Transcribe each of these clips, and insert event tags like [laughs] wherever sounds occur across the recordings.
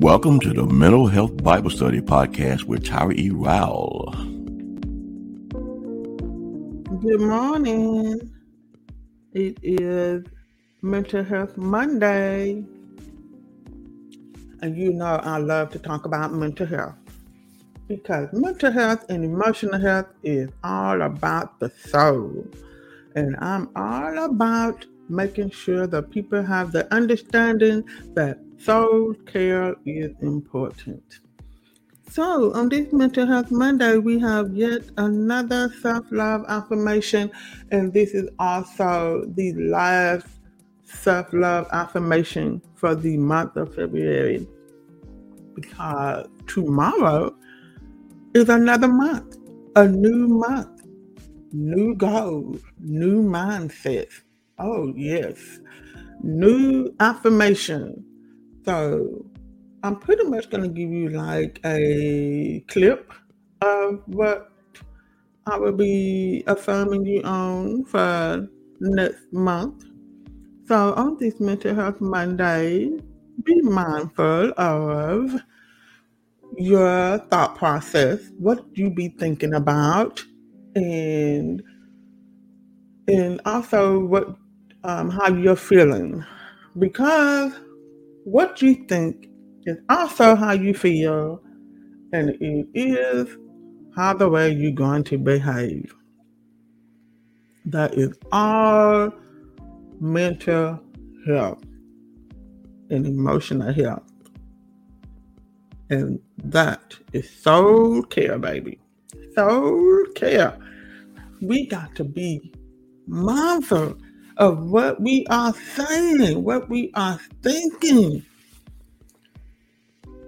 Welcome to the Mental Health Bible Study Podcast with Tyra E. Rowell. Good morning. It is Mental Health Monday. And you know, I love to talk about mental health because mental health and emotional health is all about the soul. And I'm all about making sure that people have the understanding that soul care is important. So, on this Mental Health Monday, we have yet another self love affirmation, and this is also the last self love affirmation for the month of February because tomorrow is another month, a new month, new goals, new mindsets. Oh, yes, new affirmation. So, I'm pretty much going to give you like a clip of what I will be affirming you on for next month. So, on this Mental Health Monday, be mindful of your thought process, what you be thinking about, and and also what um, how you're feeling, because what you think is also how you feel, and it is how the way you're going to behave. That is all mental health and emotional health. And that is soul care, baby. Soul care. We got to be mindful of what we are saying, what we are thinking.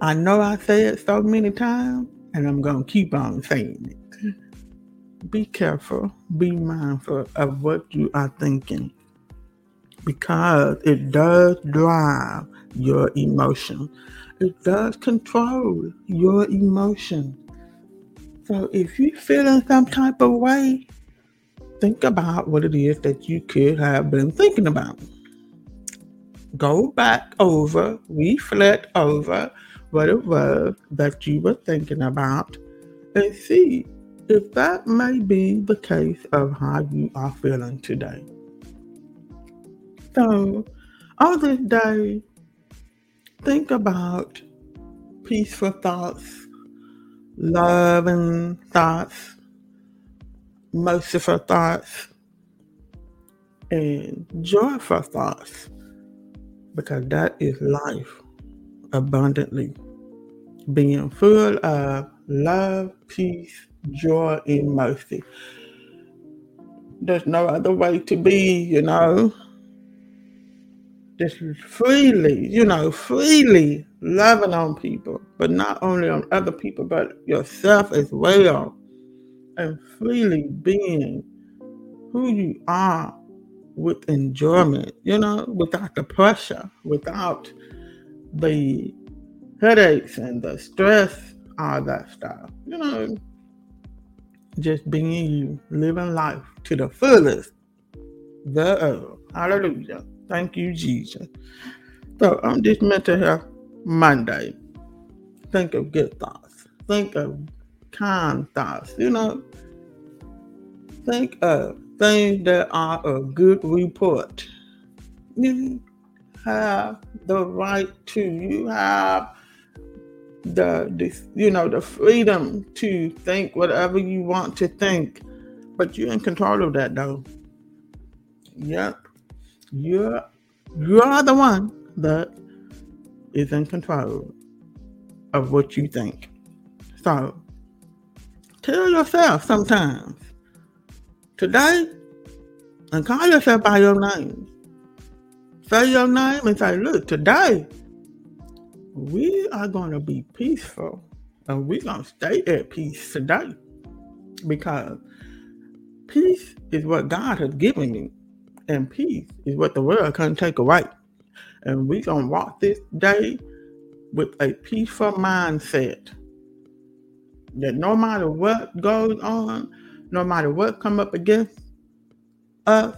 I know I say it so many times, and I'm going to keep on saying it. Be careful, be mindful of what you are thinking because it does drive your emotion. It does control your emotion. So if you're feeling some type of way, think about what it is that you could have been thinking about. Go back over, reflect over what it was that you were thinking about, and see if that may be the case of how you are feeling today. So, on this day, think about peaceful thoughts, loving thoughts, merciful thoughts, and joyful thoughts, because that is life abundantly. Being full of love, peace, joy, and mercy. There's no other way to be, you know just freely, you know, freely loving on people, but not only on other people, but yourself as well, and freely being who you are with enjoyment, you know, without the pressure, without the headaches and the stress, all that stuff, you know, just being you, living life to the fullest. The hallelujah. Thank you, Jesus. So on this mental health Monday, think of good thoughts. Think of kind thoughts. You know, think of things that are a good report. You have the right to. You have the this, you know the freedom to think whatever you want to think, but you're in control of that though. Yep. You're you are the one that is in control of what you think. So tell yourself sometimes today and call yourself by your name. Say your name and say, look, today we are going to be peaceful and we're going to stay at peace today because peace is what God has given you and peace is what the world can't take away. And we're gonna walk this day with a peaceful mindset. That no matter what goes on, no matter what come up against us,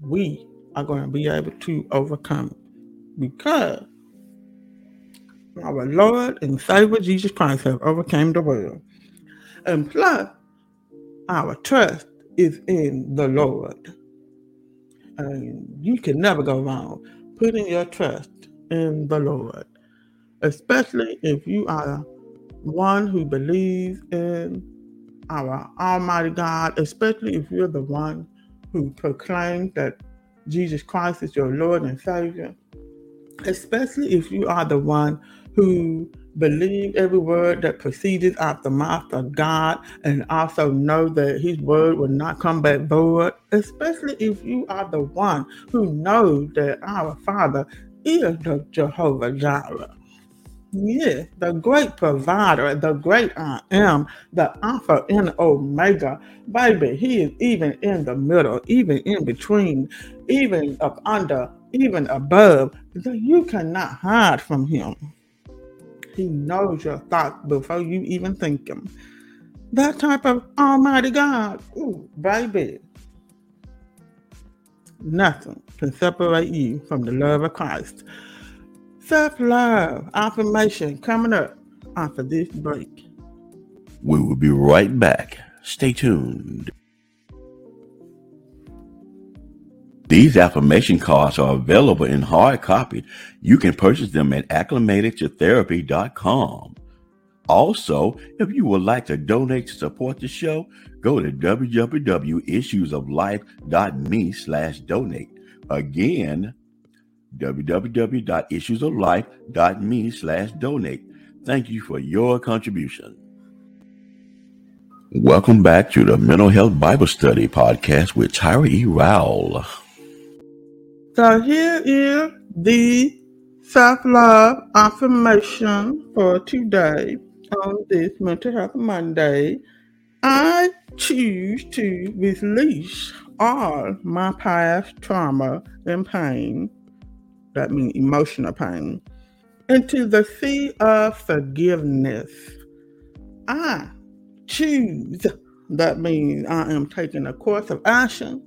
we are going to be able to overcome because our Lord and Savior Jesus Christ have overcome the world. And plus, our trust is in the Lord. And you can never go wrong putting your trust in the Lord, especially if you are one who believes in our Almighty God, especially if you're the one who proclaims that Jesus Christ is your Lord and Savior, especially if you are the one who believe every word that proceeded out the mouth of God and also know that his word will not come back void, especially if you are the one who knows that our Father is the Jehovah Jireh. Yes, the great provider, the great I am, the Alpha and Omega. Baby, he is even in the middle, even in between, even up under, even above. You cannot hide from him. He knows your thoughts before you even think them. That type of Almighty God, ooh, baby. Nothing can separate you from the love of Christ. Self love, affirmation coming up after this break. We will be right back. Stay tuned. These affirmation cards are available in hard copy. You can purchase them at acclimatedtotherapy.com. Also, if you would like to donate to support the show, go to www.issuesoflife.me slash donate. Again, www.issuesoflife.me slash donate. Thank you for your contribution. Welcome back to the Mental Health Bible Study Podcast with Tyra E. Rowell. So here is the self-love affirmation for today on this Mental Health Monday. I choose to release all my past trauma and pain, that means emotional pain, into the sea of forgiveness. I choose, that means I am taking a course of action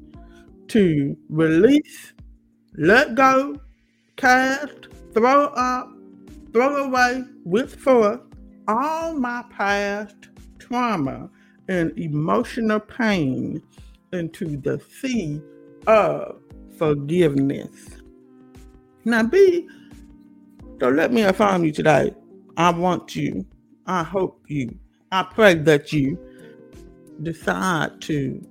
to release let go, cast, throw up, throw away with force all my past trauma and emotional pain into the sea of forgiveness. Now, B, don't let me affirm you today. I want you, I hope you, I pray that you decide to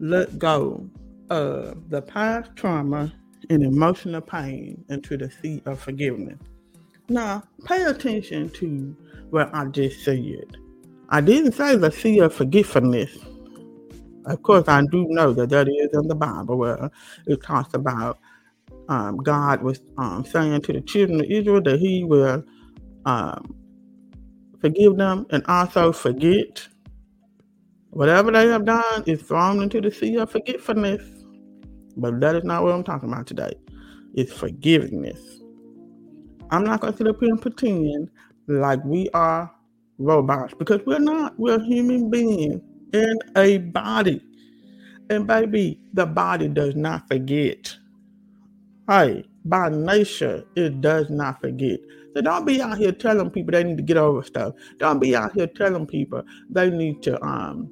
let go of the past trauma and emotional pain into the sea of forgiveness. Now, pay attention to what I just said. I didn't say the sea of forgiveness. Of course, I do know that that is in the Bible where it talks about um, God was um, saying to the children of Israel that He will um, forgive them and also forget whatever they have done is thrown into the sea of forgetfulness. But that is not what I'm talking about today. It's forgiveness. I'm not going to sit up here and pretend like we are robots because we're not. We're human beings in a body. And baby, the body does not forget. Hey, by nature, it does not forget. So don't be out here telling people they need to get over stuff. Don't be out here telling people they need to um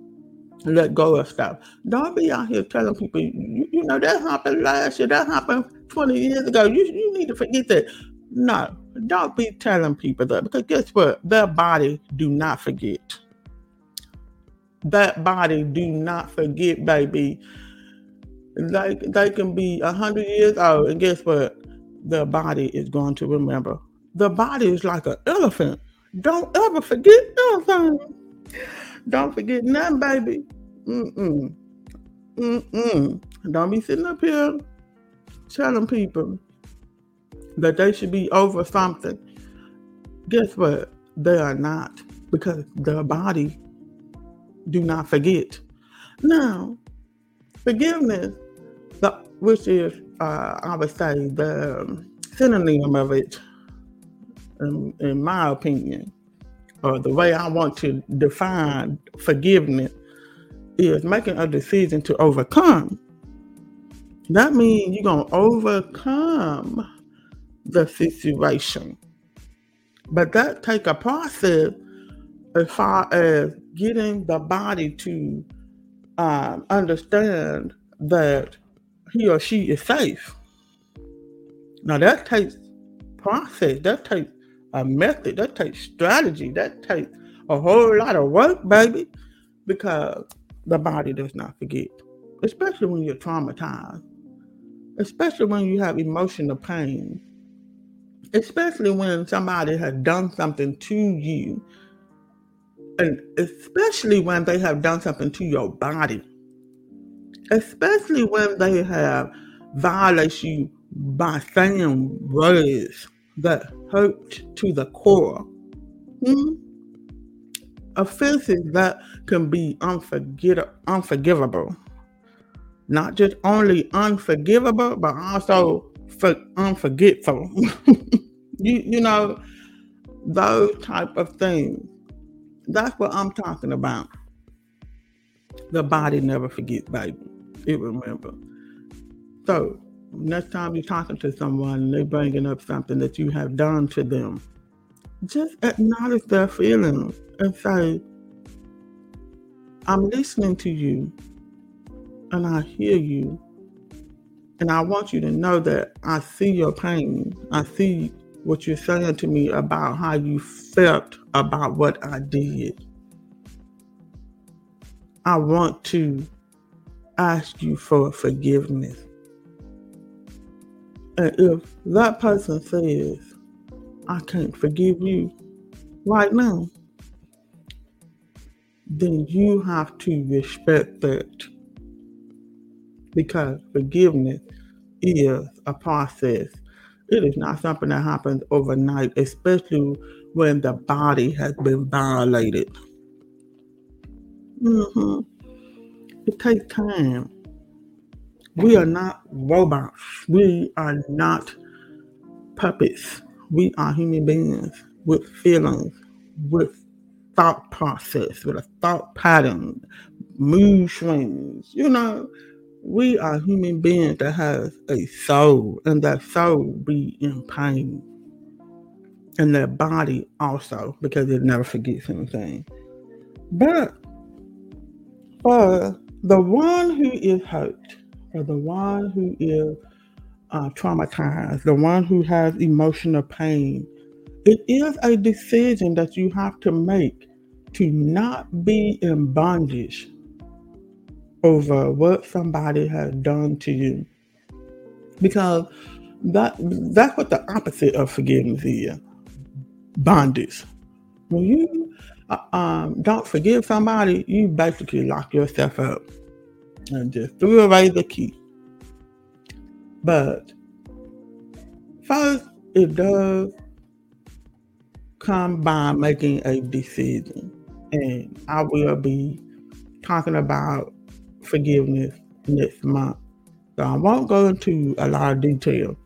let go of stuff. Don't be out here telling people, you, you know, that happened last year, that happened 20 years ago. You, you need to forget that. No, don't be telling people that because guess what? Their body do not forget. That body do not forget, baby. Like they can be a hundred years old, and guess what? The body is going to remember. The body is like an elephant. Don't ever forget anything. Don't forget nothing, baby. Mm-mm. Mm-mm. Don't be sitting up here telling people that they should be over something. Guess what? They are not because their body do not forget. Now, forgiveness, which is, uh, I would say, the synonym of it, in, in my opinion, or the way I want to define forgiveness is making a decision to overcome. That means you're to overcome the situation. But that take a process as far as getting the body to um, understand that he or she is safe. Now that takes process, that takes a method, that takes strategy, that takes a whole lot of work, baby, because the body does not forget, especially when you're traumatized, especially when you have emotional pain, especially when somebody has done something to you, and especially when they have done something to your body, especially when they have violated you by saying words that hurt to the core. Hmm? Offenses that can be unforget- unforgivable. Not just only unforgivable, but also for unforgetful. [laughs] you you know, those type of things. That's what I'm talking about. The body never forgets, baby. It remember. So next time you're talking to someone and they're bringing up something that you have done to them, just acknowledge their feelings and say, I'm listening to you and I hear you. And I want you to know that I see your pain. I see what you're saying to me about how you felt about what I did. I want to ask you for forgiveness. And if that person says, I can't forgive you right now, then you have to respect that. Because forgiveness is a process. It is not something that happens overnight, especially when the body has been violated. hmm It takes time. We are not robots. We are not puppets. We are human beings with feelings, with thought process, with a thought pattern, mood swings. You know, we are human beings that has a soul, and that soul be in pain. And their body also, because it never forgets anything. But for the one who is hurt, or the one who is uh, traumatized, the one who has emotional pain, it is a decision that you have to make to not be in bondage over what somebody has done to you. Because that that's what the opposite of forgiveness is bondage. When you um, don't forgive somebody, you basically lock yourself up and just threw away the key. But first, it does come by making a decision. And I will be talking about forgiveness next month. So I won't go into a lot of detail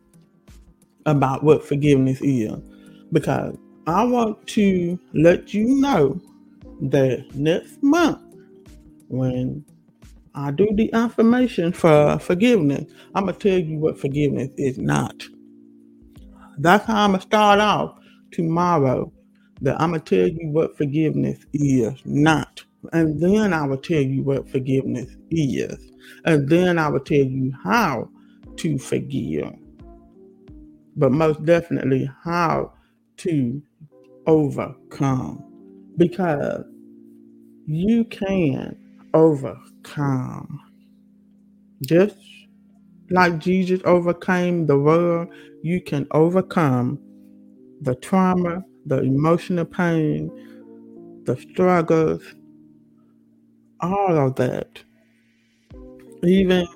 about what forgiveness is because I want to let you know that next month when I do the affirmation for forgiveness, I'm going to tell you what forgiveness is not. That's how I'm going to start off tomorrow. That I'm going to tell you what forgiveness is not. And then I will tell you what forgiveness is. And then I will tell you how to forgive. But most definitely, how to overcome. Because you can overcome. Just like Jesus overcame the world, you can overcome the trauma, the emotional pain, the struggles, all of that. Even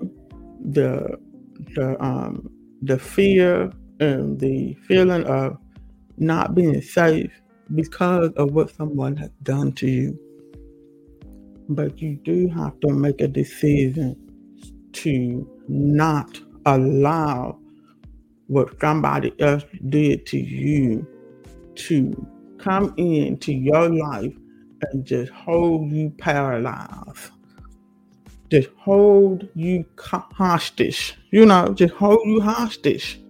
the the um the fear and the feeling of not being safe because of what someone has done to you. But you do have to make a decision to not allow what somebody else did to you to come into your life and just hold you paralyzed. Just hold you hostage. You know, just hold you hostage.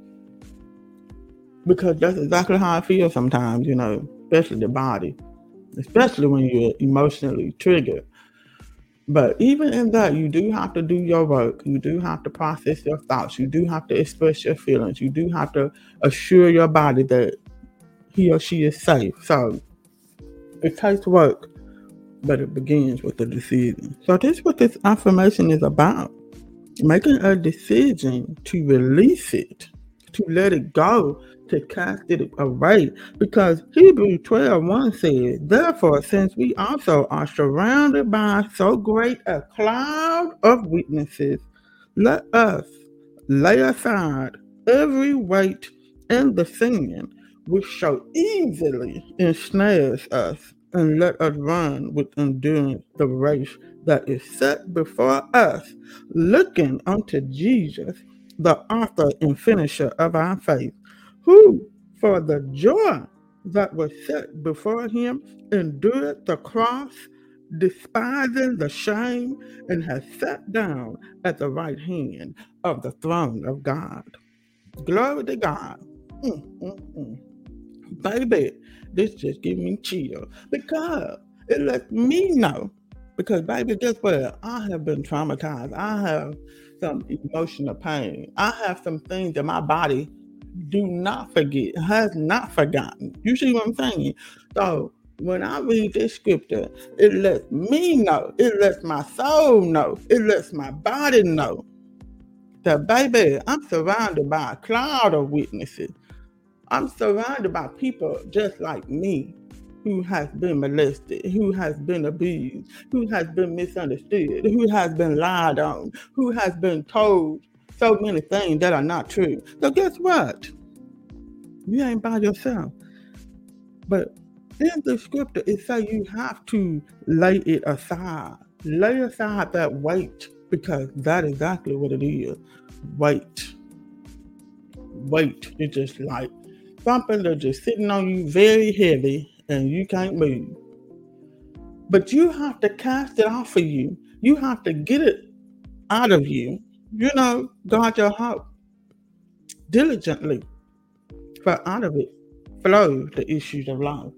because that's exactly how I feel sometimes, you know, especially the body, especially when you're emotionally triggered. But even in that, you do have to do your work. You do have to process your thoughts. You do have to express your feelings. You do have to assure your body that he or she is safe. So it takes work, but it begins with a decision. So this is what this affirmation is about. Making a decision to release it, to let it go, to cast it away. Because Hebrews 12 1 says, Therefore, since we also are surrounded by so great a cloud of witnesses, let us lay aside every weight and the sin which so easily ensnares us, and let us run with endurance the race that is set before us, looking unto Jesus, the author and finisher of our faith, who, for the joy that was set before him, endured the cross, despising the shame, and has sat down at the right hand of the throne of God. Glory to God. Mm, mm, mm baby, this just give me chill because it lets me know. Because baby, guess what? I have been traumatized. I have some emotional pain. I have some things in my body do not forget, has not forgotten. You see what I'm saying? So when I read this scripture, it lets me know, it lets my soul know, it lets my body know that baby, I'm surrounded by a cloud of witnesses. I'm surrounded by people just like me who has been molested, who has been abused, who has been misunderstood, who has been lied on, who has been told so many things that are not true. So guess what? You ain't by yourself. But in the scripture, it says you have to lay it aside. Lay aside that weight because that is exactly what it is. Weight. Weight. It's just like something that's just sitting on you very heavy and you can't move. But you have to cast it off of you. You have to get it out of you. You know, guard your heart diligently. For out of it flow the issues of life.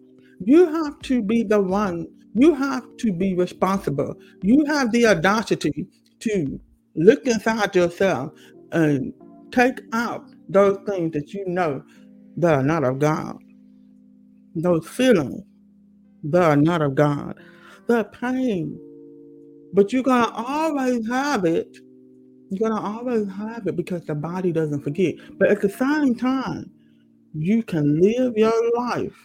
You have to be the one, you have to be responsible. You have the audacity to look inside yourself and take out those things that you know that are not of God. Those feelings that are not of God. That pain. But you're going to always have it. You're to always have it because the body doesn't forget. But at the same time, you can live your life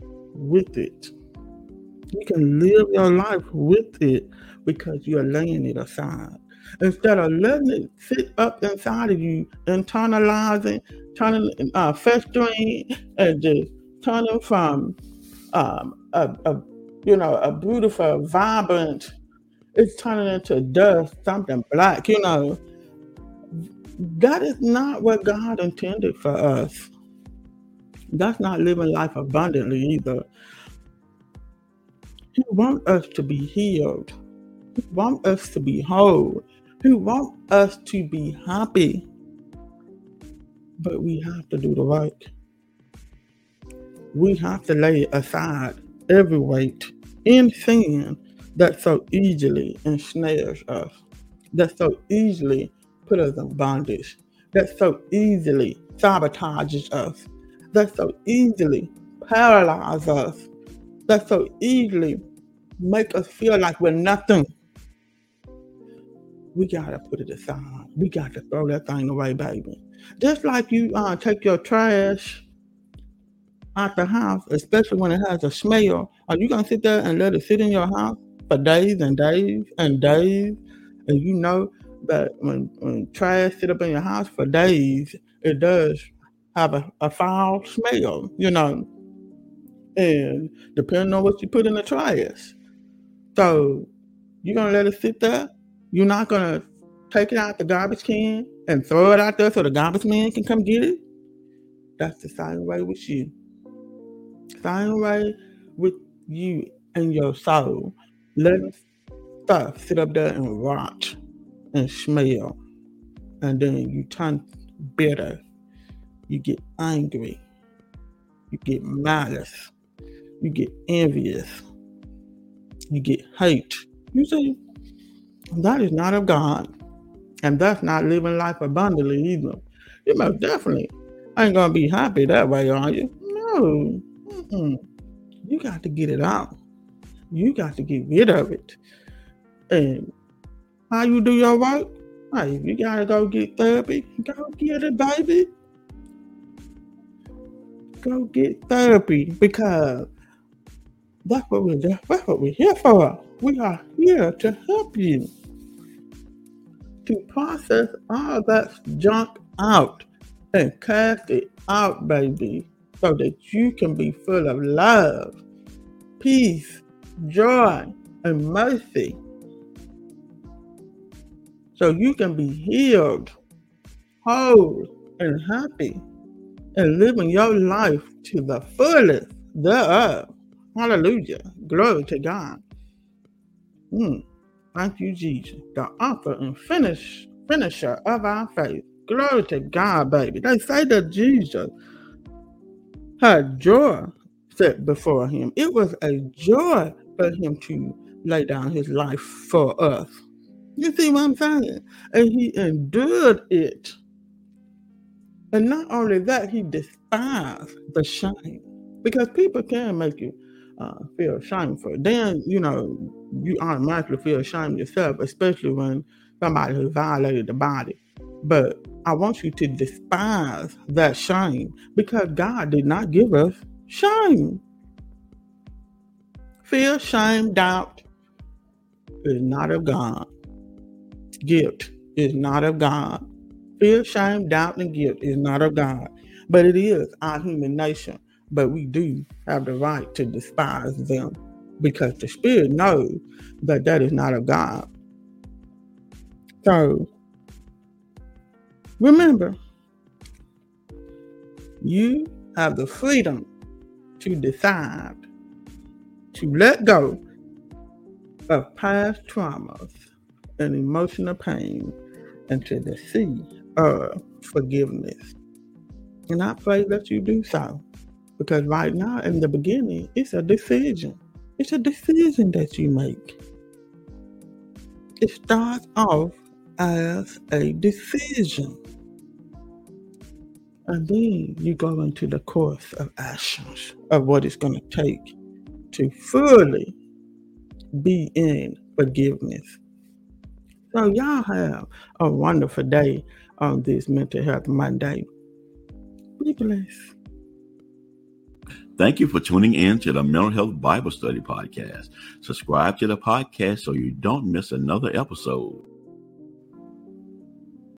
with it. You can live your life with it because you're laying it aside. Instead of letting it sit up inside of you, internalizing, turning, uh, festering, and just turning from um, a, a, you know, a beautiful, vibrant, it's turning into dust, something black, you know. That is not what God intended for us. That's not living life abundantly either. He wants us to be healed. He wants us to be whole who want us to be happy. But we have to do the work. We have to lay aside every weight in sin that so easily ensnares us, that so easily put us in bondage, that so easily sabotages us, that so easily paralyzes us, that so easily make us feel like we're nothing we gotta put it aside. We got to throw that thing away, baby. Just like you uh, take your trash out the house, especially when it has a smell, are you gonna sit there and let it sit in your house for days and days and days? And you know that when, when trash sit up in your house for days, it does have a, a foul smell, you know. And depending on what you put in the trash. So you're gonna let it sit there you're not gonna take it out the garbage can and throw it out there so the garbage man can come get it. That's the same way with you. Same way with you and your soul. Let stuff sit up there and rot and smell. And then you turn bitter. You get angry. you get malice, you get envious, you get hate. You see, that is not of God. And that's not living life abundantly either. You most definitely ain't gonna be happy that way, are you? No. Mm-mm. You got to get it out. You got to get rid of it. And how you do your work? Hey, you gotta go get therapy. Go get it, baby. Go get therapy because that's what we're that's what we're here for. We are here to help you to process all that junk out and cast it out, baby, so that you can be full of love, peace, joy, and mercy. So you can be healed, whole, and happy, and living your life to the fullest thereof. Hallelujah. Glory to God. Mm. Thank you, Jesus, the author and finish, finisher of our faith. Glory to God, baby. They say that Jesus had joy set before him. It was a joy for him to lay down his life for us. You see what I'm saying? And he endured it. And not only that, he despised the shame. Because people can make you uh, feel shameful. Then, you know, you automatically feel ashamed yourself, especially when somebody has violated the body. But I want you to despise that shame because God did not give us shame. Fear, shame, doubt is not of God. Guilt is not of God. Fear, shame, doubt, and guilt is not of God. But it is our human nature but we do have the right to despise them because the Spirit knows that that is not of God. So remember, you have the freedom to decide to let go of past traumas and emotional pain into the sea of forgiveness. And I pray that you do so. Because right now, in the beginning, it's a decision. It's a decision that you make. It starts off as a decision. And then you go into the course of actions of what it's going to take to fully be in forgiveness. So, y'all have a wonderful day on this Mental Health Monday. Be blessed. Thank you for tuning in to the Mental Health Bible Study Podcast. Subscribe to the podcast so you don't miss another episode.